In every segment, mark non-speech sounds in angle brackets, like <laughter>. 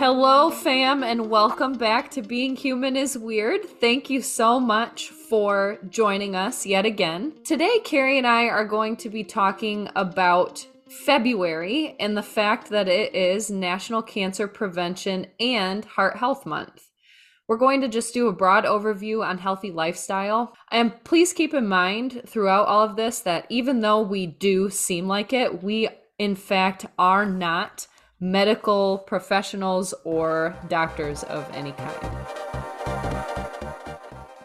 Hello, fam, and welcome back to Being Human is Weird. Thank you so much for joining us yet again. Today, Carrie and I are going to be talking about February and the fact that it is National Cancer Prevention and Heart Health Month. We're going to just do a broad overview on healthy lifestyle. And please keep in mind throughout all of this that even though we do seem like it, we in fact are not medical professionals or doctors of any kind.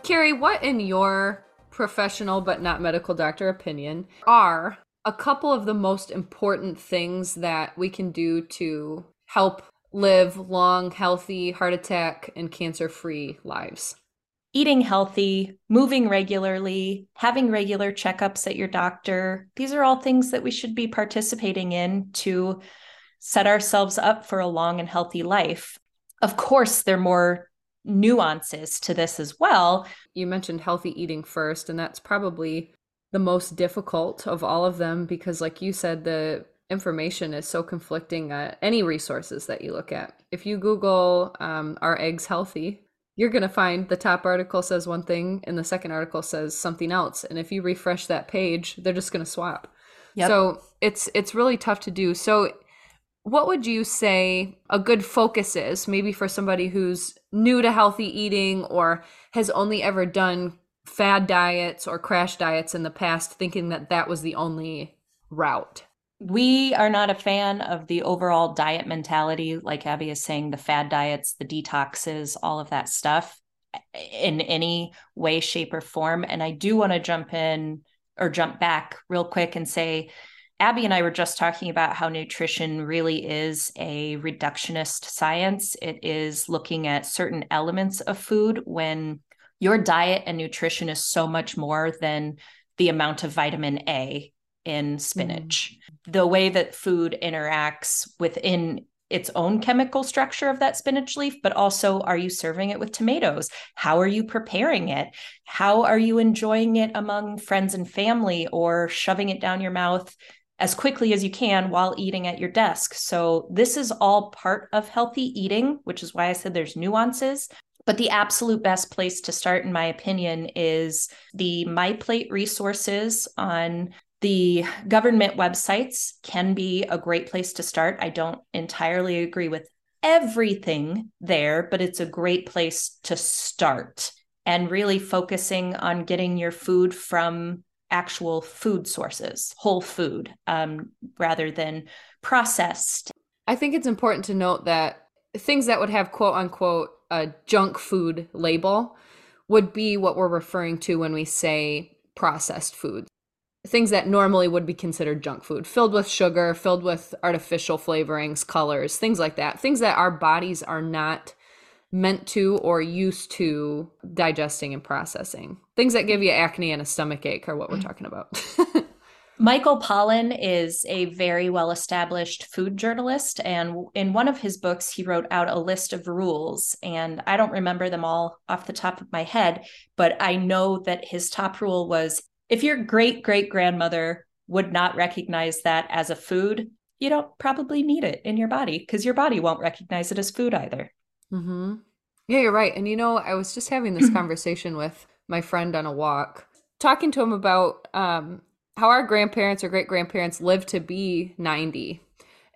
Carrie, what in your professional but not medical doctor opinion are a couple of the most important things that we can do to help live long, healthy, heart attack, and cancer free lives? Eating healthy, moving regularly, having regular checkups at your doctor. These are all things that we should be participating in to set ourselves up for a long and healthy life. Of course, there are more nuances to this as well. You mentioned healthy eating first, and that's probably the most difficult of all of them because, like you said, the information is so conflicting at any resources that you look at. If you Google, um, are eggs healthy? You're going to find the top article says one thing and the second article says something else. And if you refresh that page, they're just going to swap. Yep. So it's it's really tough to do. So what would you say a good focus is maybe for somebody who's new to healthy eating or has only ever done fad diets or crash diets in the past thinking that that was the only route? We are not a fan of the overall diet mentality like abby is saying the fad diets the detoxes all of that stuff in any way shape or form. And i do want to jump in or jump back real quick and say Abby and I were just talking about how nutrition really is a reductionist science. It is looking at certain elements of food when your diet and nutrition is so much more than the amount of vitamin A in spinach. Mm. The way that food interacts within its own chemical structure of that spinach leaf, but also are you serving it with tomatoes? How are you preparing it? How are you enjoying it among friends and family or shoving it down your mouth as quickly as you can while eating at your desk. So, this is all part of healthy eating, which is why I said there's nuances. But the absolute best place to start, in my opinion, is the MyPlate resources on the government websites can be a great place to start. I don't entirely agree with everything there, but it's a great place to start and really focusing on getting your food from actual food sources, whole food, um, rather than processed. I think it's important to note that things that would have quote unquote a junk food label would be what we're referring to when we say processed foods. Things that normally would be considered junk food, filled with sugar, filled with artificial flavorings, colors, things like that. Things that our bodies are not meant to or used to digesting and processing. Things that give you acne and a stomach ache are what we're talking about. <laughs> Michael Pollan is a very well established food journalist. And in one of his books, he wrote out a list of rules. And I don't remember them all off the top of my head, but I know that his top rule was if your great great grandmother would not recognize that as a food, you don't probably need it in your body because your body won't recognize it as food either. Mm-hmm. Yeah, you're right. And you know, I was just having this conversation with my friend on a walk, talking to him about um, how our grandparents or great grandparents lived to be 90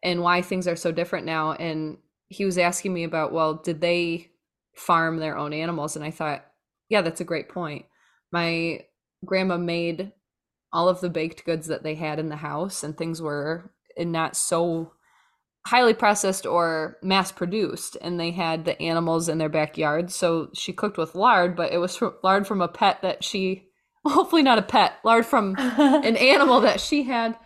and why things are so different now. And he was asking me about, well, did they farm their own animals? And I thought, yeah, that's a great point. My grandma made all of the baked goods that they had in the house, and things were not so highly processed or mass produced and they had the animals in their backyard. So she cooked with lard but it was from, lard from a pet that she <laughs> hopefully not a pet lard from <laughs> an animal that she had.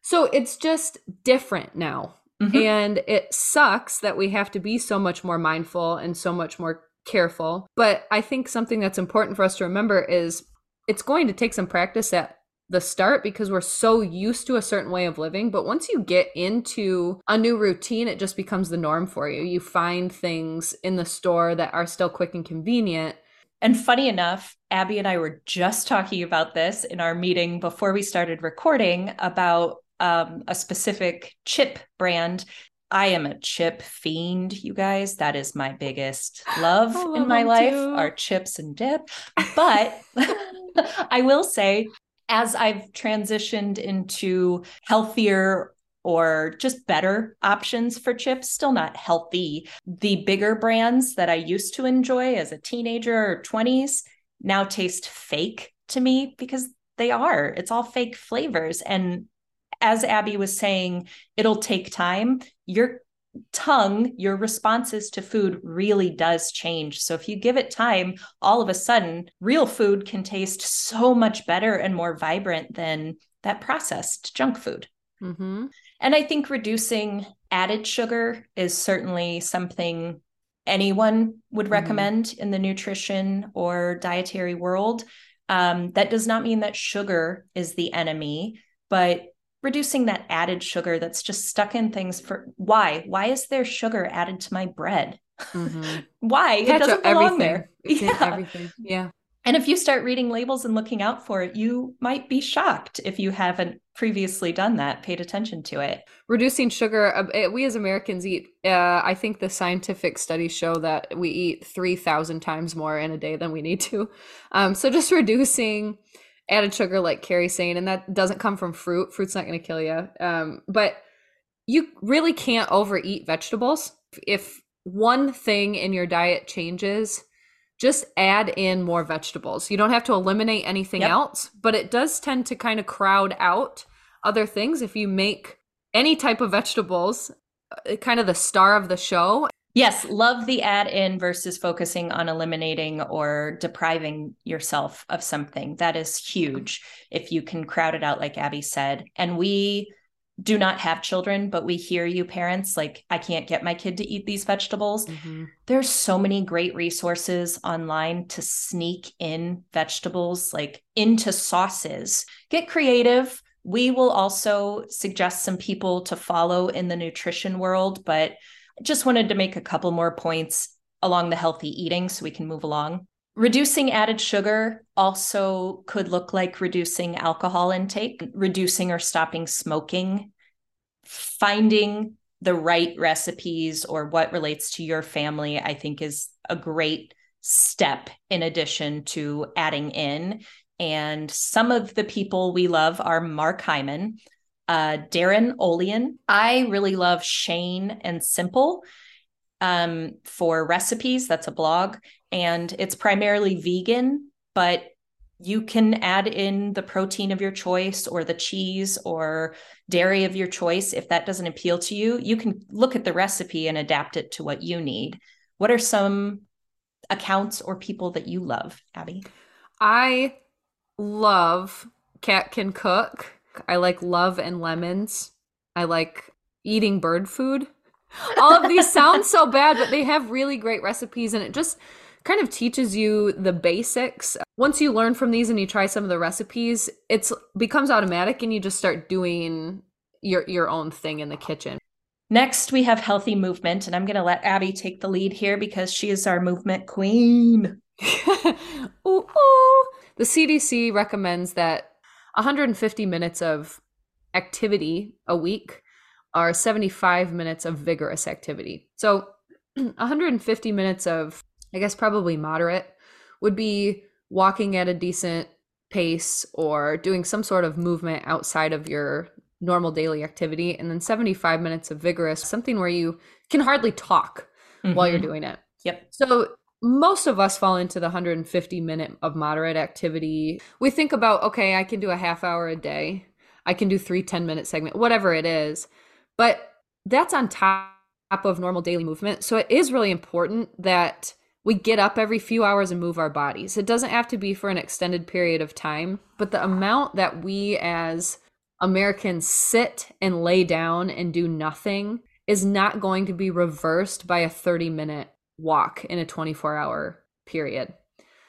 So it's just different now. Mm-hmm. and it sucks that we have to be so much more mindful and so much more careful. But i think something that's important for us to remember is it's going to take some practice at the start because we're so used to a certain way of living. But once you get into a new routine, it just becomes the norm for you. You find things in the store that are still quick and convenient. And funny enough, Abby and I were just talking about this in our meeting before we started recording about um, a specific chip brand I am a chip fiend, you guys. That is my biggest love, <gasps> love in my life too. are chips and dip. But <laughs> I will say, as I've transitioned into healthier or just better options for chips, still not healthy. The bigger brands that I used to enjoy as a teenager or 20s now taste fake to me because they are. It's all fake flavors. And as Abby was saying, it'll take time. Your tongue, your responses to food really does change. So if you give it time, all of a sudden, real food can taste so much better and more vibrant than that processed junk food. Mm-hmm. And I think reducing added sugar is certainly something anyone would mm-hmm. recommend mm-hmm. in the nutrition or dietary world. Um, that does not mean that sugar is the enemy, but reducing that added sugar that's just stuck in things for why? Why is there sugar added to my bread? Mm-hmm. <laughs> why? it doesn't belong everything. there. It's yeah. everything. Yeah. And if you start reading labels and looking out for it, you might be shocked if you haven't previously done that, paid attention to it. Reducing sugar, uh, we as Americans eat, uh, I think the scientific studies show that we eat 3,000 times more in a day than we need to. Um, so just <laughs> reducing added sugar, like Carrie's saying, and that doesn't come from fruit. Fruit's not going to kill you. Um, but you really can't overeat vegetables. If one thing in your diet changes, just add in more vegetables. You don't have to eliminate anything yep. else, but it does tend to kind of crowd out other things if you make any type of vegetables uh, kind of the star of the show. Yes, love the add in versus focusing on eliminating or depriving yourself of something. That is huge if you can crowd it out, like Abby said. And we do not have children, but we hear you parents like, I can't get my kid to eat these vegetables. Mm-hmm. There's so many great resources online to sneak in vegetables like into sauces. Get creative. We will also suggest some people to follow in the nutrition world, but just wanted to make a couple more points along the healthy eating so we can move along. Reducing added sugar also could look like reducing alcohol intake, reducing or stopping smoking, finding the right recipes or what relates to your family, I think is a great step in addition to adding in. And some of the people we love are Mark Hyman, uh, Darin Olien. I really love Shane and Simple um, for recipes. That's a blog and it's primarily vegan, but you can add in the protein of your choice or the cheese or dairy of your choice. If that doesn't appeal to you, you can look at the recipe and adapt it to what you need. What are some accounts or people that you love, Abby? I love Cat Can Cook. I like Love and Lemons. I like eating bird food. All of these sound so bad, but they have really great recipes and it just kind of teaches you the basics. Once you learn from these and you try some of the recipes, it's becomes automatic and you just start doing your your own thing in the kitchen. Next, we have healthy movement, and I'm going to let Abby take the lead here because she is our movement queen. <laughs> ooh, ooh. The CDC recommends that 150 minutes of activity a week are 75 minutes of vigorous activity. So <clears throat> 150 minutes of I guess probably moderate, would be walking at a decent pace or doing some sort of movement outside of your normal daily activity. And then 75 minutes of vigorous, something where you can hardly talk mm-hmm. while you're mm-hmm. doing it. Yep. So most of us fall into the 150 minute of moderate activity. We think about, okay, I can do a half hour a day. I can do three 10 minute segment, whatever it is. But that's on top of normal daily movement. So it is really important that we get up every few hours and move our bodies. It doesn't have to be for an extended period of time, but the amount that we as Americans sit and lay down and do nothing is not going to be reversed by a 30 minute walk in a 24 hour period.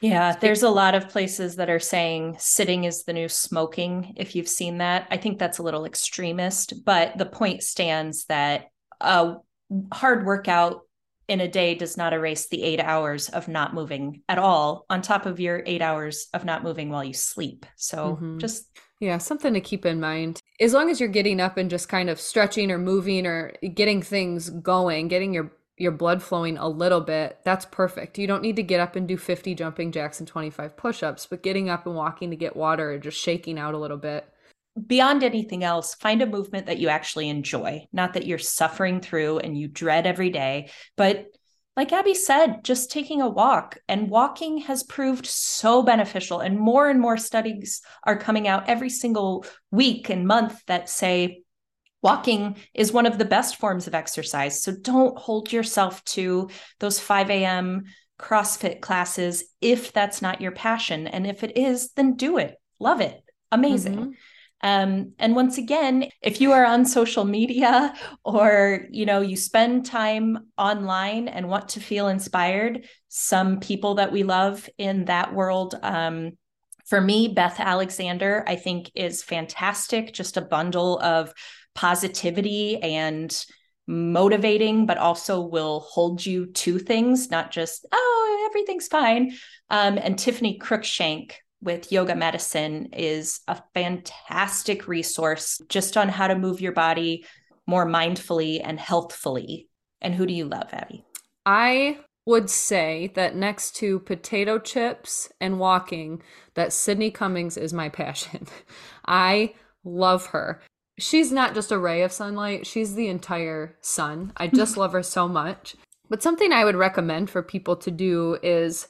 Yeah, there's a lot of places that are saying sitting is the new smoking, if you've seen that. I think that's a little extremist, but the point stands that a hard workout in a day does not erase the eight hours of not moving at all on top of your eight hours of not moving while you sleep so mm-hmm. just Yeah, something to keep in mind. As long as you're getting up and just kind of stretching or moving or getting things going, getting your your blood flowing a little bit, that's perfect. You don't need to get up and do 50 jumping jacks and 25 push-ups, but getting up and walking to get water or just shaking out a little bit. Beyond anything else, find a movement that you actually enjoy, not that you're suffering through and you dread every day, but like Abby said, just taking a walk and walking has proved so beneficial. And more and more studies are coming out every single week and month that say walking is one of the best forms of exercise. So don't hold yourself to those 5 a.m. CrossFit classes if that's not your passion. And if it is, then do it. Love it. Amazing. Mm-hmm. Um, and once again, if you are on social media or you know you spend time online and want to feel inspired, some people that we love in that world. Um, for me, Beth Alexander, I think is fantastic. Just a bundle of positivity and motivating, but also will hold you to things, not just, oh, everything's fine. Um, and Tiffany Cruikshank with Yoga Medicine is a fantastic resource just on how to move your body more mindfully and healthfully. And who do you love, Abby? I would say that next to potato chips and walking, that Sydney Cummings is my passion. <laughs> I love her. She's not just a ray of sunlight, she's the entire sun. I just <laughs> love her so much. But something I would recommend for people to do is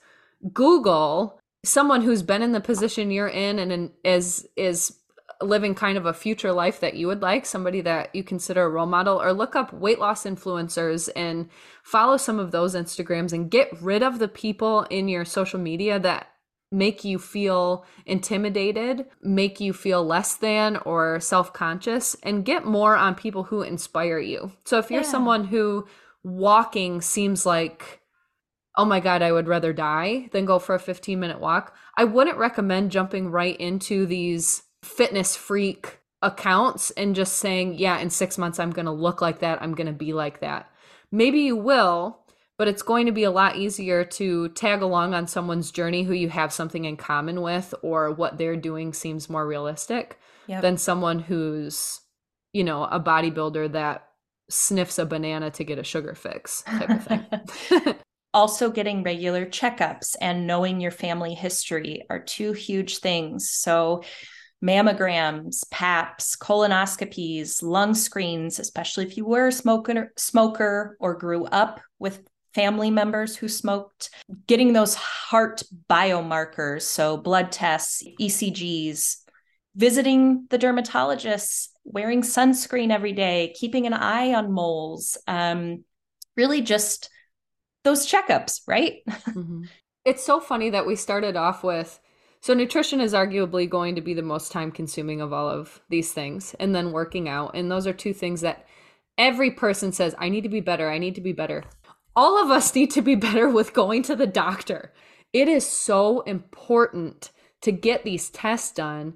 Google someone who's been in the position you're in and is is living kind of a future life that you would like somebody that you consider a role model or look up weight loss influencers and follow some of those instagrams and get rid of the people in your social media that make you feel intimidated make you feel less than or self-conscious and get more on people who inspire you so if you're yeah. someone who walking seems like oh my God, I would rather die than go for a 15 minute walk. I wouldn't recommend jumping right into these fitness freak accounts and just saying, yeah, in six months, I'm going to look like that. I'm going to be like that. Maybe you will, but it's going to be a lot easier to tag along on someone's journey who you have something in common with or what they're doing seems more realistic yep. than someone who's, you know, a bodybuilder that sniffs a banana to get a sugar fix type of thing. <laughs> <laughs> also getting regular checkups and knowing your family history are two huge things so mammograms paps colonoscopies lung screens especially if you were a smoker smoker or grew up with family members who smoked getting those heart biomarkers so blood tests ecgs visiting the dermatologists wearing sunscreen every day keeping an eye on moles um, really just those checkups, right? <laughs> Mm-hmm. It's so funny that we started off with so nutrition is arguably going to be the most time consuming of all of these things and then working out and those are two things that every person says I need to be better, I need to be better. All of us need to be better with going to the doctor. It is so important to get these tests done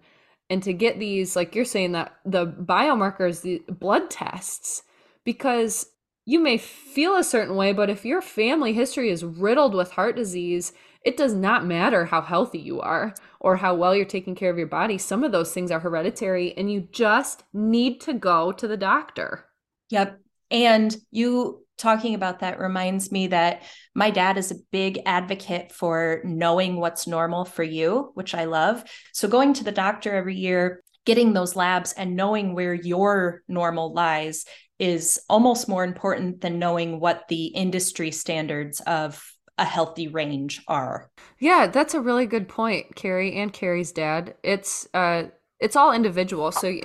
and to get these like you're saying that the biomarkers, the blood tests because you may feel a certain way, but if your family history is riddled with heart disease, it does not matter how healthy you are or how well you're taking care of your body. Some of those things are hereditary, and you just need to go to the doctor. Yep. And you talking about that reminds me that my dad is a big advocate for knowing what's normal for you, which I love. So going to the doctor every year, getting those labs and knowing where your normal lies is almost more important than knowing what the industry standards of a healthy range are. Yeah, that's a really good point, Carrie and Carrie's dad. It's uh it's all individual. So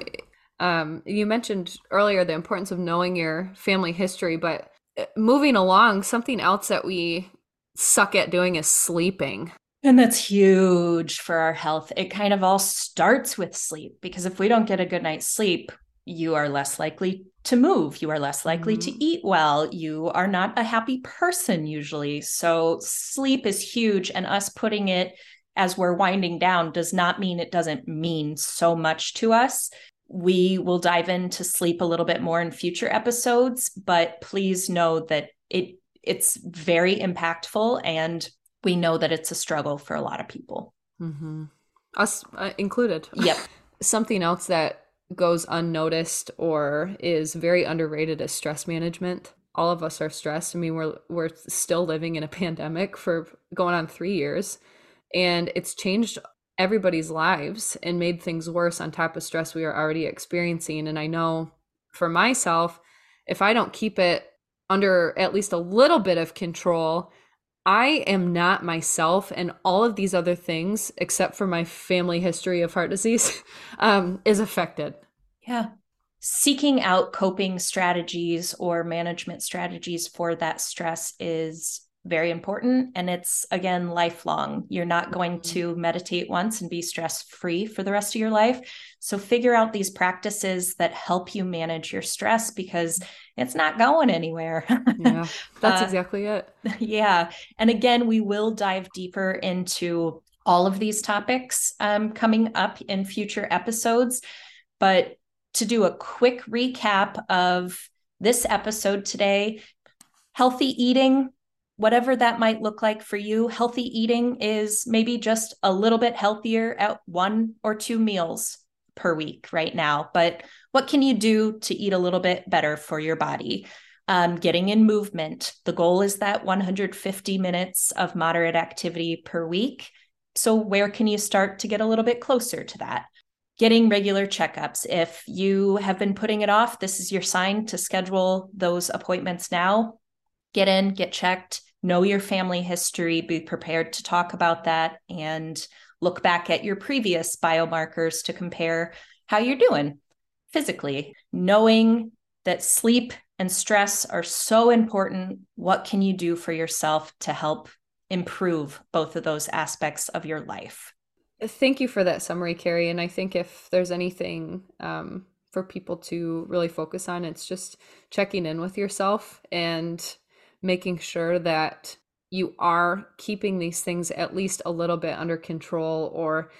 um you mentioned earlier the importance of knowing your family history, but moving along, something else that we suck at doing is sleeping. And that's huge for our health. It kind of all starts with sleep because if we don't get a good night's sleep, you are less likely to move. You are less likely mm-hmm. to eat well. You are not a happy person usually. So, sleep is huge. And us putting it as we're winding down does not mean it doesn't mean so much to us. We will dive into sleep a little bit more in future episodes, but please know that it it's very impactful and we know that it's a struggle for a lot of people. Mm-hmm. Us uh, included. Yep. <laughs> something else that goes unnoticed or is very underrated is stress management. All of us are stressed. I mean, we're we're still living in a <laughs> pandemic for going on 3 years and it's changed everybody's lives and made things worse on top of stress we are already experiencing and I know for myself if I don't keep it under at least a little bit of control, I am not myself, and all of these other things, except for my family history of heart disease, <laughs> um, is affected. Yeah. Seeking out coping strategies or management strategies for that stress is very important. And it's again lifelong. You're not going mm-hmm. to meditate once and be stress free for the rest of your life. So figure out these practices that help you manage your stress because it's not going anywhere. yeah, <laughs> that's uh, exactly it. <laughs> Yeah. And again, we will dive deeper into all of these topics um, coming up in future episodes. But to do a quick recap of this episode today, healthy eating whatever that might look like for you. Healthy eating is maybe just a little bit healthier at one or two meals per week right now. But what can you do to eat a little bit better for your body? Um, getting in movement. The goal is that 150 minutes of moderate activity per week. So, where can you start to get a little bit closer to that? Getting regular checkups. If you have been putting it off, this is your sign to schedule those appointments now. Get in, get checked, know your family history, be prepared to talk about that, and look back at your previous biomarkers to compare how you're doing physically. Knowing that sleep and stress are so important, what can you do for yourself to help improve both of those aspects of your life? Thank you for that summary, Carrie. And I think if there's anything um, for people to really focus on, it's just checking in with yourself and making sure that you are keeping these things at least a little bit under control or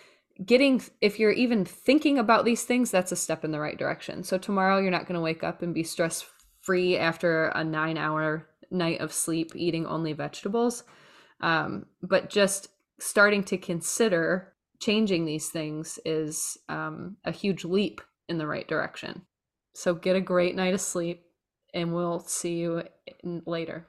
getting if you're even thinking about these things that's a step in the right direction. So tomorrow you're not going to wake up and be stress free after a nine hour night of sleep eating only vegetables. Um, but just starting to consider changing these things is um, a huge leap in the right direction. So get a great night of sleep and we'll see you later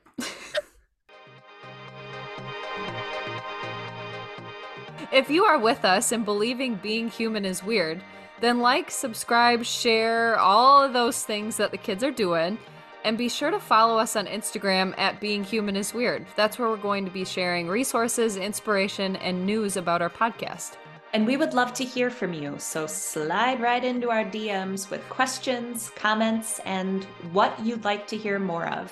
if you are with us and believing being human is weird, then like, subscribe, share, all of those things that the kids are doing. And be sure to follow us on Instagram at Being Human is Weird. That's where we're going to be sharing resources, inspiration, and news about our podcast. And we would love to hear from you. So slide right into our DMs with questions, comments, and what you'd like to hear more of.